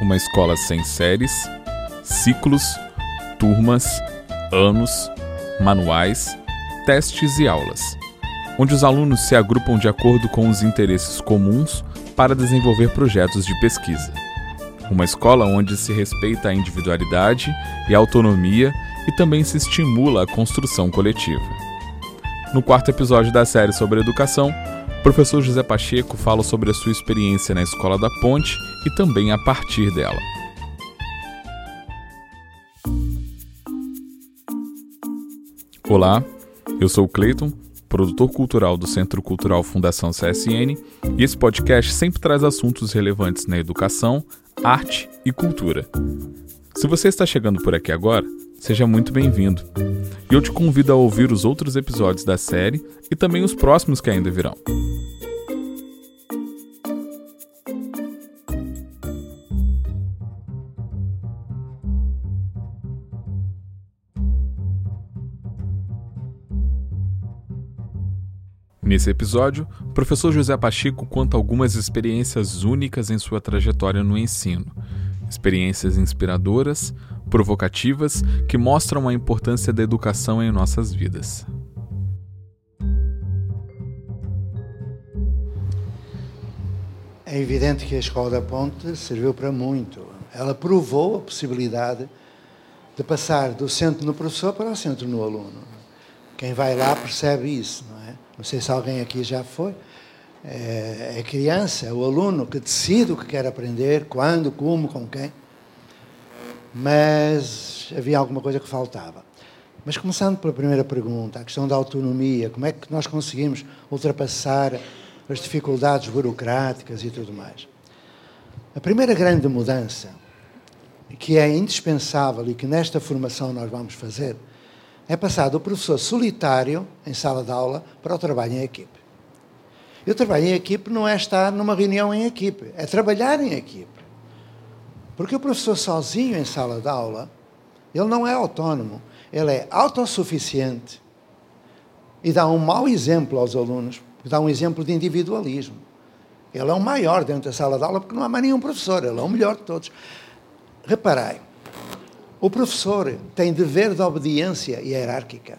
uma escola sem séries, ciclos, turmas, anos, manuais, testes e aulas, onde os alunos se agrupam de acordo com os interesses comuns para desenvolver projetos de pesquisa. Uma escola onde se respeita a individualidade e a autonomia e também se estimula a construção coletiva. No quarto episódio da série sobre educação, o professor José Pacheco fala sobre a sua experiência na Escola da Ponte e também a partir dela. Olá, eu sou o Cleiton, produtor cultural do Centro Cultural Fundação CSN, e esse podcast sempre traz assuntos relevantes na educação, arte e cultura. Se você está chegando por aqui agora, seja muito bem-vindo. E eu te convido a ouvir os outros episódios da série e também os próximos que ainda virão. Nesse episódio, professor José Pacheco conta algumas experiências únicas em sua trajetória no ensino. Experiências inspiradoras, provocativas, que mostram a importância da educação em nossas vidas. É evidente que a Escola da Ponte serviu para muito. Ela provou a possibilidade de passar do centro no professor para o centro no aluno. Quem vai lá percebe isso, não é? Não sei se alguém aqui já foi. É, é criança, é o aluno que decide o que quer aprender, quando, como, com quem. Mas havia alguma coisa que faltava. Mas começando pela primeira pergunta, a questão da autonomia, como é que nós conseguimos ultrapassar as dificuldades burocráticas e tudo mais. A primeira grande mudança, que é indispensável e que nesta formação nós vamos fazer, é passar do professor solitário em sala de aula para o trabalho em equipe. E o trabalho em equipe não é estar numa reunião em equipe, é trabalhar em equipe. Porque o professor sozinho em sala de aula, ele não é autónomo, ele é autossuficiente e dá um mau exemplo aos alunos, dá um exemplo de individualismo. Ele é o maior dentro da sala de aula porque não há mais nenhum professor, ele é o melhor de todos. Reparei, o professor tem dever de obediência hierárquica.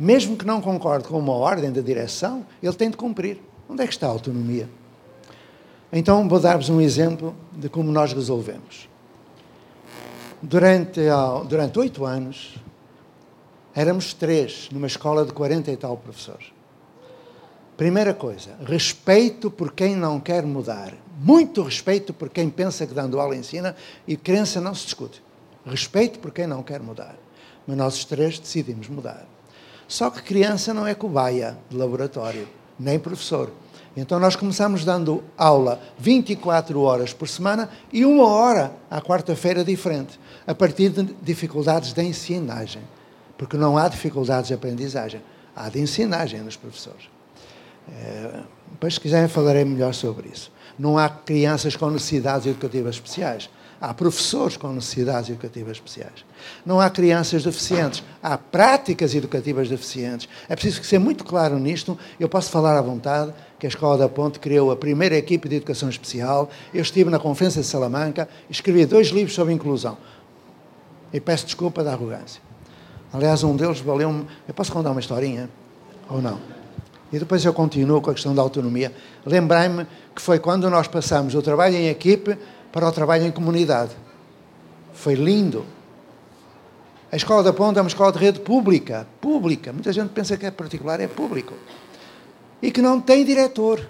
Mesmo que não concorde com uma ordem da direção, ele tem de cumprir. Onde é que está a autonomia? Então, vou dar-vos um exemplo de como nós resolvemos. Durante, durante oito anos, éramos três numa escola de 40 e tal professores. Primeira coisa, respeito por quem não quer mudar. Muito respeito por quem pensa que dando aula ensina e crença não se discute. Respeito por quem não quer mudar. Mas nós os três decidimos mudar. Só que criança não é cobaia de laboratório, nem professor. Então nós começamos dando aula 24 horas por semana e uma hora à quarta-feira diferente, a partir de dificuldades de ensinagem. Porque não há dificuldades de aprendizagem, há de ensinagem nos professores. É, depois, se quiserem, falarei melhor sobre isso. Não há crianças com necessidades educativas especiais. Há professores com necessidades educativas especiais. Não há crianças deficientes. Há práticas educativas deficientes. É preciso ser muito claro nisto. Eu posso falar à vontade que a Escola da Ponte criou a primeira equipe de educação especial. Eu estive na Conferência de Salamanca escrevi dois livros sobre inclusão. E peço desculpa da arrogância. Aliás, um deles valeu-me. Eu posso contar uma historinha? Ou não? E depois eu continuo com a questão da autonomia. Lembrei-me que foi quando nós passamos o trabalho em equipe para o trabalho em comunidade. Foi lindo. A Escola da Ponta é uma escola de rede pública. Pública. Muita gente pensa que é particular, é público. E que não tem diretor.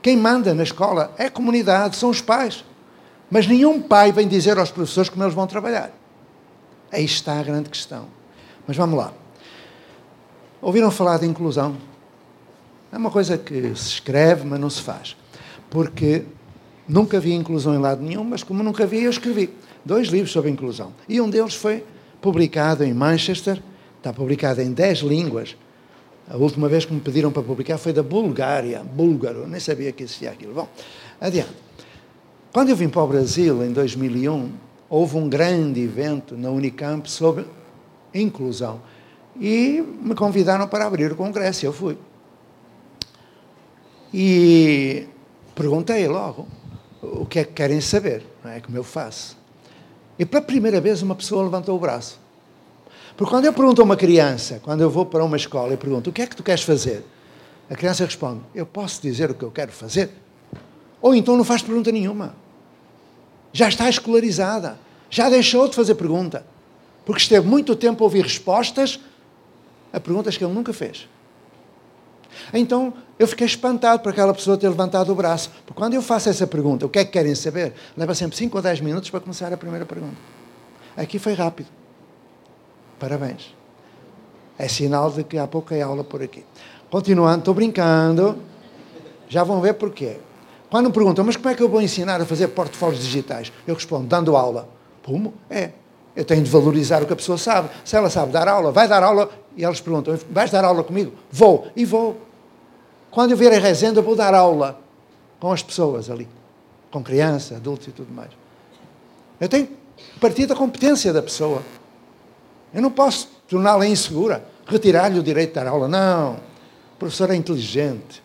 Quem manda na escola é a comunidade, são os pais. Mas nenhum pai vem dizer aos professores como eles vão trabalhar. Aí está a grande questão. Mas vamos lá. Ouviram falar de inclusão? É uma coisa que se escreve, mas não se faz. Porque Nunca vi inclusão em lado nenhum, mas como nunca vi, eu escrevi dois livros sobre inclusão. E um deles foi publicado em Manchester, está publicado em dez línguas. A última vez que me pediram para publicar foi da Bulgária, búlgaro, nem sabia que existia aquilo. Bom, adiante. Quando eu vim para o Brasil, em 2001, houve um grande evento na Unicamp sobre inclusão. E me convidaram para abrir o congresso, eu fui. E perguntei logo, o que é que querem saber, não é como eu faço. E pela primeira vez uma pessoa levantou o braço. Porque quando eu pergunto a uma criança, quando eu vou para uma escola e pergunto o que é que tu queres fazer, a criança responde: Eu posso dizer o que eu quero fazer? Ou então não faz pergunta nenhuma. Já está escolarizada. Já deixou de fazer pergunta. Porque esteve muito tempo a ouvir respostas a perguntas que ele nunca fez. Então eu fiquei espantado por aquela pessoa ter levantado o braço. Porque quando eu faço essa pergunta, o que é que querem saber? Leva sempre 5 ou 10 minutos para começar a primeira pergunta. Aqui foi rápido. Parabéns. É sinal de que há pouca aula por aqui. Continuando, estou brincando. Já vão ver porquê. Quando me perguntam, mas como é que eu vou ensinar a fazer portfólios digitais? Eu respondo, dando aula. Como? É. Eu tenho de valorizar o que a pessoa sabe. Se ela sabe dar aula, vai dar aula. E eles perguntam, vais dar aula comigo? Vou. E vou. Quando eu vier a Rezende, eu vou dar aula com as pessoas ali. Com criança, adultos e tudo mais. Eu tenho que partir da competência da pessoa. Eu não posso torná-la insegura, retirar-lhe o direito de dar aula. Não. O professor é inteligente,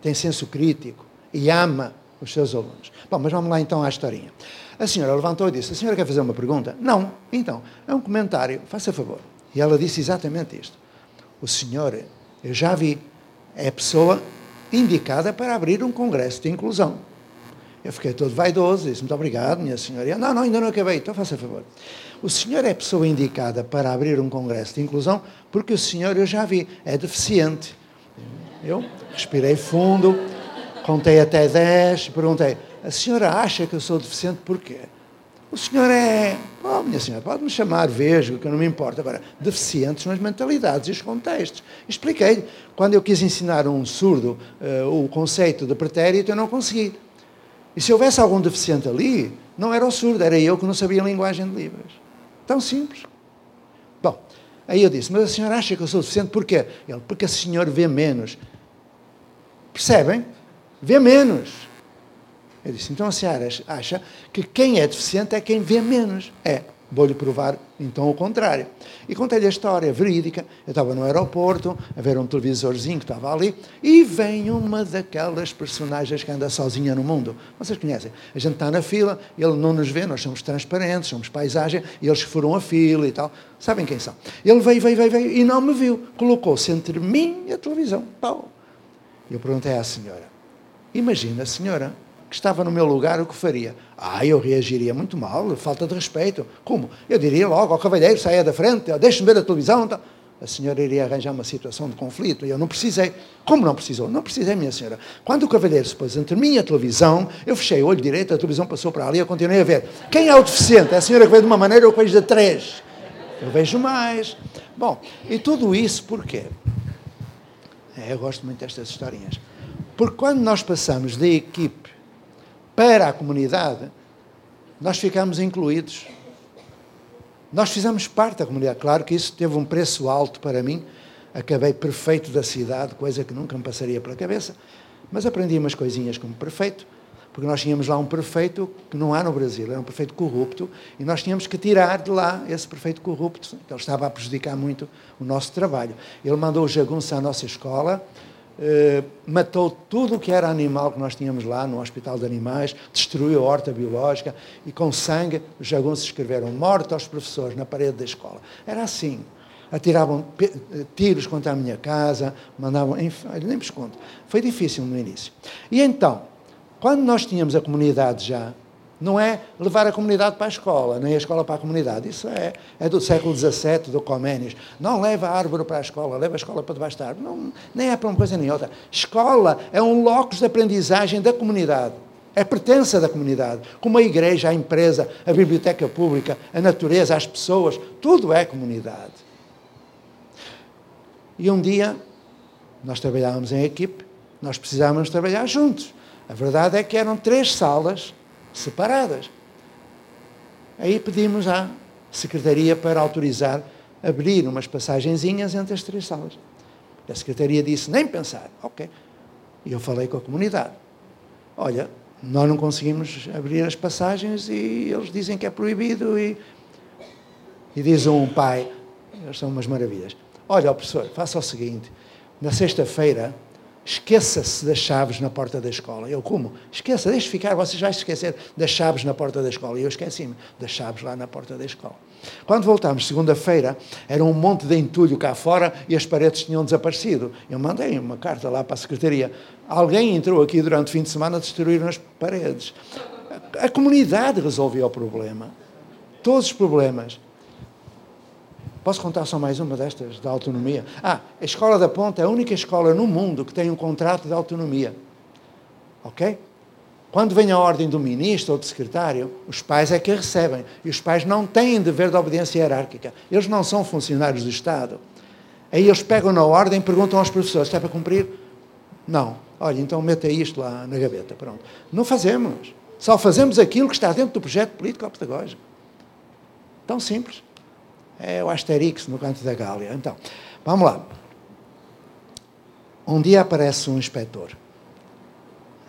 tem senso crítico e ama os seus alunos. Bom, mas vamos lá então à historinha. A senhora levantou e disse: A senhora quer fazer uma pergunta? Não. Então, é um comentário, faça favor. E ela disse exatamente isto. O senhor, eu já vi, é a pessoa indicada para abrir um congresso de inclusão. Eu fiquei todo vaidoso, disse: Muito obrigado, minha senhora. Não, não, ainda não acabei, então faça favor. O senhor é a pessoa indicada para abrir um congresso de inclusão porque o senhor, eu já vi, é deficiente. Eu respirei fundo, contei até 10 e perguntei: a senhora acha que eu sou deficiente porquê? O senhor é. Oh, minha senhora, pode-me chamar vesgo, que eu não me importa. Agora, deficientes nas mentalidades e os contextos. Expliquei-lhe. Quando eu quis ensinar a um surdo uh, o conceito de pretérito, eu não consegui. E se houvesse algum deficiente ali, não era o surdo, era eu que não sabia a linguagem de Libras. Tão simples. Bom, aí eu disse, mas a senhora acha que eu sou deficiente porquê? Ele, porque a senhora vê menos. Percebem? Vê menos. Eu disse, então a senhora acha que quem é deficiente é quem vê menos. É, vou-lhe provar então o contrário. E contei-lhe a história verídica. Eu estava no aeroporto, a ver um televisorzinho que estava ali, e vem uma daquelas personagens que anda sozinha no mundo. Vocês conhecem? A gente está na fila, ele não nos vê, nós somos transparentes, somos paisagem, e eles foram a fila e tal. Sabem quem são? Ele veio, veio, veio, veio, e não me viu. Colocou-se entre mim e a televisão. Pau. Eu perguntei à senhora, imagina, senhora, que estava no meu lugar, o que faria? Ah, eu reagiria muito mal, falta de respeito. Como? Eu diria logo ao cavalheiro, saia da frente, deixe-me ver a televisão. Então. A senhora iria arranjar uma situação de conflito e eu não precisei. Como não precisou? Não precisei, minha senhora. Quando o cavalheiro se pôs entre mim e a televisão, eu fechei o olho direito, a televisão passou para ali, eu continuei a ver. Quem é o deficiente? É a senhora que veio de uma maneira, eu vejo de três. Eu vejo mais. Bom, e tudo isso porquê? É, eu gosto muito destas historinhas. Porque quando nós passamos da equipe para a comunidade, nós ficamos incluídos. Nós fizemos parte da comunidade. Claro que isso teve um preço alto para mim. Acabei prefeito da cidade, coisa que nunca me passaria pela cabeça. Mas aprendi umas coisinhas como prefeito, porque nós tínhamos lá um prefeito que não há no Brasil, era um prefeito corrupto, e nós tínhamos que tirar de lá esse prefeito corrupto, que ele estava a prejudicar muito o nosso trabalho. Ele mandou o jagunço à nossa escola, Uh, matou tudo o que era animal que nós tínhamos lá no Hospital de Animais, destruiu a horta biológica e com sangue os jagunços escreveram morte aos professores na parede da escola. Era assim. Atiravam eh, tiros contra a minha casa, mandavam. Enfim, nem me conto. Foi difícil no início. E então, quando nós tínhamos a comunidade já não é levar a comunidade para a escola, nem a escola para a comunidade. Isso é, é do século XVII, do Comênios. Não leva a árvore para a escola, leva a escola para debaixo da árvore. Não, nem é para uma coisa nem outra. Escola é um locus de aprendizagem da comunidade. É pertença da comunidade. Como a igreja, a empresa, a biblioteca pública, a natureza, as pessoas, tudo é comunidade. E um dia, nós trabalhávamos em equipe, nós precisávamos trabalhar juntos. A verdade é que eram três salas separadas. Aí pedimos à Secretaria para autorizar abrir umas passagenzinhas entre as três salas. A Secretaria disse, nem pensar. Ok. E eu falei com a comunidade. Olha, nós não conseguimos abrir as passagens e eles dizem que é proibido e, e diz um pai, eles são umas maravilhas. Olha, professor, faça o seguinte, na sexta-feira esqueça-se das chaves na porta da escola. Eu, como? Esqueça, deixe ficar, você vai se esquecer das chaves na porta da escola. E eu esqueci-me das chaves lá na porta da escola. Quando voltámos, segunda-feira, era um monte de entulho cá fora e as paredes tinham desaparecido. Eu mandei uma carta lá para a secretaria. Alguém entrou aqui durante o fim de semana, destruíram as paredes. A comunidade resolveu o problema. Todos os problemas. Posso contar só mais uma destas, da autonomia? Ah, a Escola da Ponta é a única escola no mundo que tem um contrato de autonomia. Ok? Quando vem a ordem do ministro ou do secretário, os pais é que a recebem. E os pais não têm dever de obediência hierárquica. Eles não são funcionários do Estado. Aí eles pegam na ordem e perguntam aos professores: está para cumprir? Não. Olha, então meta isto lá na gaveta. Pronto. Não fazemos. Só fazemos aquilo que está dentro do projeto político-pedagógico. Tão simples. É o Asterix no canto da Gália. Então, vamos lá. Um dia aparece um inspetor.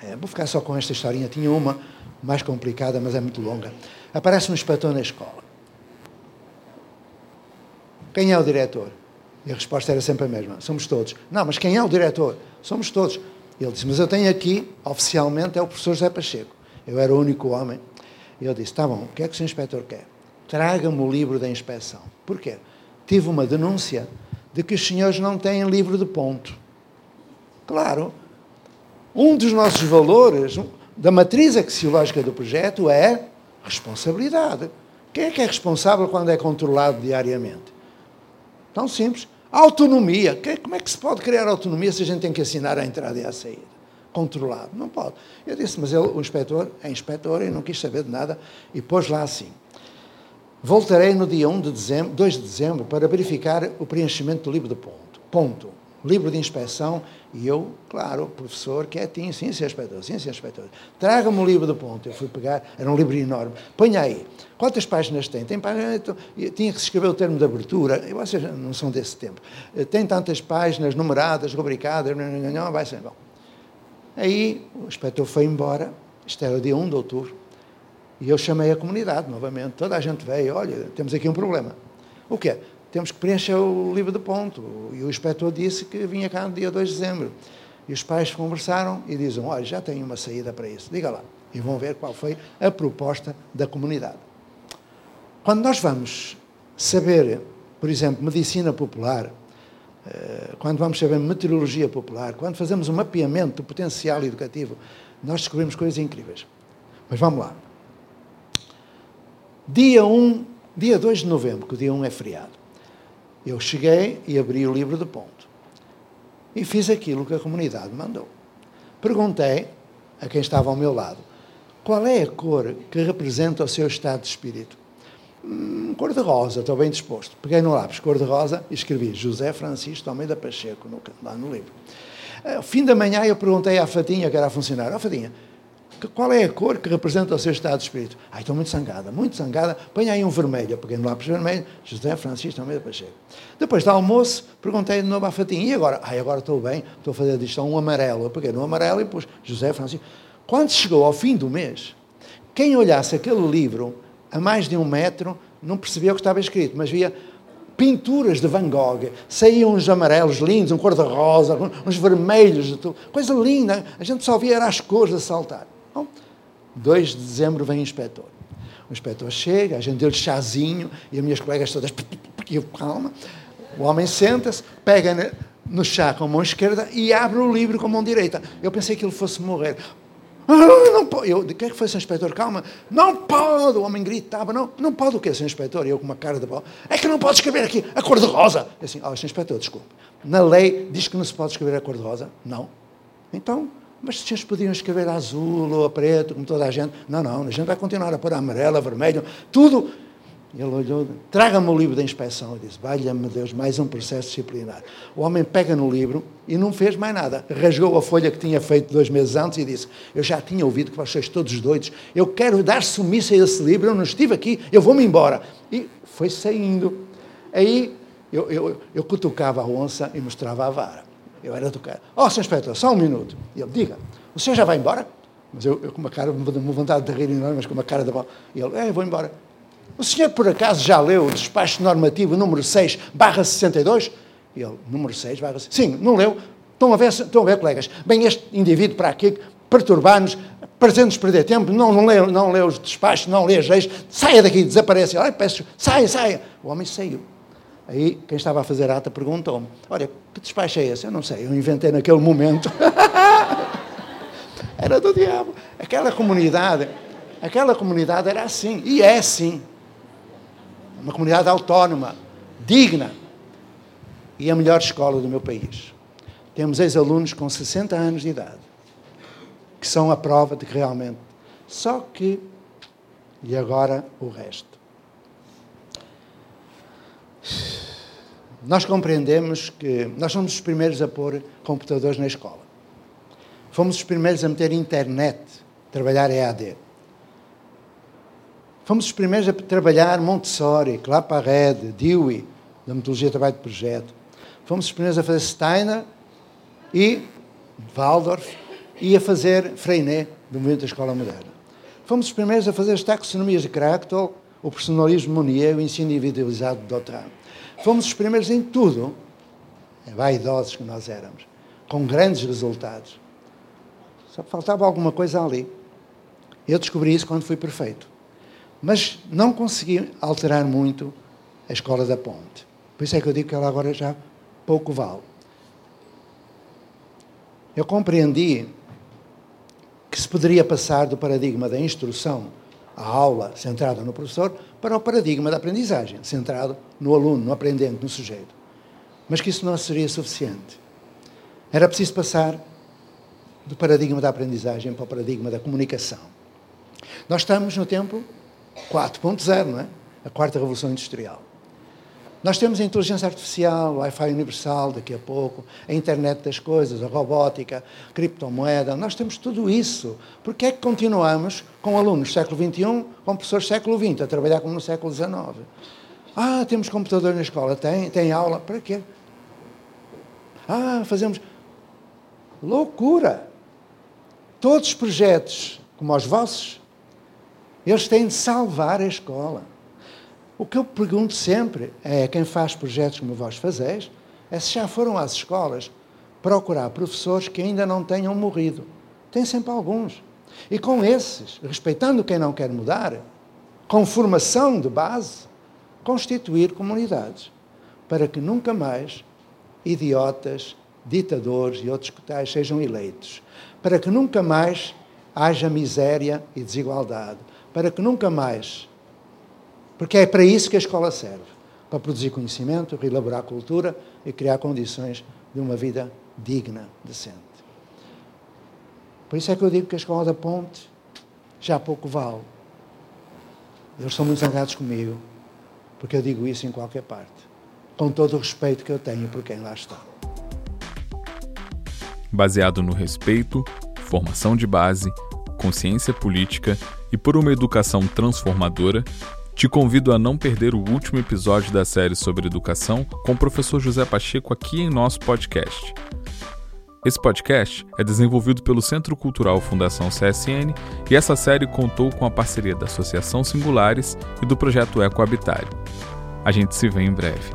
É, vou ficar só com esta historinha. Tinha uma mais complicada, mas é muito longa. Aparece um inspetor na escola. Quem é o diretor? E a resposta era sempre a mesma: somos todos. Não, mas quem é o diretor? Somos todos. Ele disse: Mas eu tenho aqui, oficialmente, é o professor José Pacheco. Eu era o único homem. E eu disse: Está bom, o que é que o senhor inspetor quer? Traga-me o livro da inspeção. Porquê? Tive uma denúncia de que os senhores não têm livro de ponto. Claro, um dos nossos valores, da matriz axiológica do projeto, é responsabilidade. Quem é que é responsável quando é controlado diariamente? Tão simples. Autonomia. Como é que se pode criar autonomia se a gente tem que assinar a entrada e a saída? Controlado. Não pode. Eu disse, mas ele, o inspetor é inspetor e não quis saber de nada e pôs lá assim. Voltarei no dia 1 de dezembro, 2 de dezembro para verificar o preenchimento do livro de ponto. Ponto. Livro de inspeção e eu, claro, professor, quietinho, sim, senhor inspetor, sim, senhor inspetor. Traga-me um livro de ponto. Eu fui pegar, era um livro enorme. Ponha aí. Quantas páginas tem? Tem páginas, tinha que se escrever o termo de abertura. E vocês não são desse tempo. Tem tantas páginas numeradas, rubricadas, não, não, não, vai ser bom. Aí o inspetor foi embora, isto era o dia 1 de outubro, e eu chamei a comunidade novamente. Toda a gente veio, olha, temos aqui um problema. O quê? Temos que preencher o livro de ponto. E o inspetor disse que vinha cá no dia 2 de dezembro. E os pais conversaram e dizem, olha, já tenho uma saída para isso. Diga lá. E vão ver qual foi a proposta da comunidade. Quando nós vamos saber, por exemplo, medicina popular, eh, quando vamos saber meteorologia popular, quando fazemos um mapeamento do potencial educativo, nós descobrimos coisas incríveis. Mas vamos lá. Dia 1, dia 2 de novembro, que o dia 1 é feriado, eu cheguei e abri o livro de ponto. E fiz aquilo que a comunidade mandou. Perguntei a quem estava ao meu lado qual é a cor que representa o seu estado de espírito. Hum, cor de rosa, estou bem disposto. Peguei no lápis cor de rosa e escrevi José Francisco Almeida Pacheco no, lá no livro. Ao fim da manhã eu perguntei à Fatinha, que era a funcionária, ó oh, qual é a cor que representa o seu estado de espírito? Ah, estou muito zangada, muito zangada. Põe aí um vermelho. Eu peguei no lápis vermelho, José Francisco Almeida Pacheco. Depois do almoço, perguntei de novo à Fatinha, e agora? Ah, agora estou bem, estou a fazer disto um amarelo. Eu peguei no amarelo e pus José Francisco. Quando chegou ao fim do mês, quem olhasse aquele livro a mais de um metro não percebia o que estava escrito, mas via pinturas de Van Gogh, saíam uns amarelos lindos, um cor-de-rosa, uns vermelhos, coisa linda. A gente só via as cores a saltar. Bom, 2 de dezembro vem o inspetor. O inspetor chega, a gente deu-lhe chazinho e as minhas colegas todas, eu, calma. O homem senta-se, pega no chá com a mão esquerda e abre o livro com a mão direita. Eu pensei que ele fosse morrer. Ah, não pode. Eu, o que é que foi, Sr. Inspetor? Calma. Não pode. O homem gritava. Não, não pode o quê, Sr. Inspetor? E eu com uma cara de bola. É que não pode escrever aqui a cor de rosa. Eu assim, oh, Sr. Inspetor, desculpe. Na lei diz que não se pode escrever a cor de rosa? Não. Então, mas senhores podiam escrever azul ou preto, como toda a gente. Não, não, a gente vai continuar a pôr amarelo, vermelho, tudo. Ele olhou, traga-me o livro da inspeção. Eu disse, valha-me Deus, mais um processo disciplinar. O homem pega no livro e não fez mais nada. Rasgou a folha que tinha feito dois meses antes e disse, eu já tinha ouvido que vocês todos doidos, eu quero dar sumiço a esse livro, eu não estive aqui, eu vou-me embora. E foi saindo. Aí eu, eu, eu cutucava a onça e mostrava a vara. Eu era do cara. Ó, oh, senhor inspetor, só um minuto. E ele, diga, o senhor já vai embora? Mas eu, eu com uma cara, uma vontade de rir enorme, mas com uma cara de bola. E ele, é, vou embora. O senhor, por acaso, já leu o despacho normativo número 6, barra 62? E ele, número 6, barra 62? Sim, não leu? Estão a ver, estão a ver colegas? Bem, este indivíduo para aqui perturbar-nos, parecendo-nos perder tempo, não, não, lê, não lê os despachos, não lê as leis, saia daqui, desaparece. Ai, peço, saia, saia. O homem saiu. Aí, quem estava a fazer a ata perguntou-me: Olha, que despacho é esse? Eu não sei, eu inventei naquele momento. era do diabo. Aquela comunidade, aquela comunidade era assim, e é assim. Uma comunidade autónoma, digna. E a melhor escola do meu país. Temos ex-alunos com 60 anos de idade, que são a prova de que realmente. Só que. E agora o resto. Nós compreendemos que nós somos os primeiros a pôr computadores na escola. Fomos os primeiros a meter internet, trabalhar EAD. Fomos os primeiros a trabalhar Montessori, Claparede, Dewey, da metodologia de trabalho de projeto. Fomos os primeiros a fazer Steiner e Waldorf e a fazer Freinet, do movimento da escola moderna. Fomos os primeiros a fazer as taxonomias de Krakow, o personalismo Monnier, o ensino individualizado de Dautrand. Fomos os primeiros em tudo, é vaidosos que nós éramos, com grandes resultados. Só faltava alguma coisa ali. Eu descobri isso quando fui prefeito. Mas não consegui alterar muito a escola da ponte. Por isso é que eu digo que ela agora já pouco vale. Eu compreendi que se poderia passar do paradigma da instrução à aula centrada no professor para o paradigma da aprendizagem, centrado no aluno, no aprendente, no sujeito. Mas que isso não seria suficiente. Era preciso passar do paradigma da aprendizagem para o paradigma da comunicação. Nós estamos no tempo 4.0, não é? A quarta revolução industrial. Nós temos a inteligência artificial, o Wi-Fi universal daqui a pouco, a internet das coisas, a robótica, a criptomoeda. Nós temos tudo isso. Por que é que continuamos com alunos do século XXI, com professores do século XX, a trabalhar como no século XIX? Ah, temos computador na escola. Tem, tem aula. Para quê? Ah, fazemos. Loucura! Todos os projetos, como os vossos, eles têm de salvar a escola. O que eu pergunto sempre é quem faz projetos como vós fazeis, é se já foram às escolas procurar professores que ainda não tenham morrido. Tem sempre alguns. E com esses, respeitando quem não quer mudar, com formação de base, constituir comunidades, para que nunca mais idiotas, ditadores e outros que tais sejam eleitos, para que nunca mais haja miséria e desigualdade, para que nunca mais porque é para isso que a escola serve para produzir conhecimento, reelaborar cultura e criar condições de uma vida digna, decente. Por isso é que eu digo que a escola da Ponte já pouco vale. Eles são muito zangados comigo, porque eu digo isso em qualquer parte, com todo o respeito que eu tenho por quem lá está. Baseado no respeito, formação de base, consciência política e por uma educação transformadora, te convido a não perder o último episódio da série sobre educação com o professor José Pacheco aqui em nosso podcast. Esse podcast é desenvolvido pelo Centro Cultural Fundação CSN e essa série contou com a parceria da Associação Singulares e do projeto Ecohabitário. A gente se vê em breve.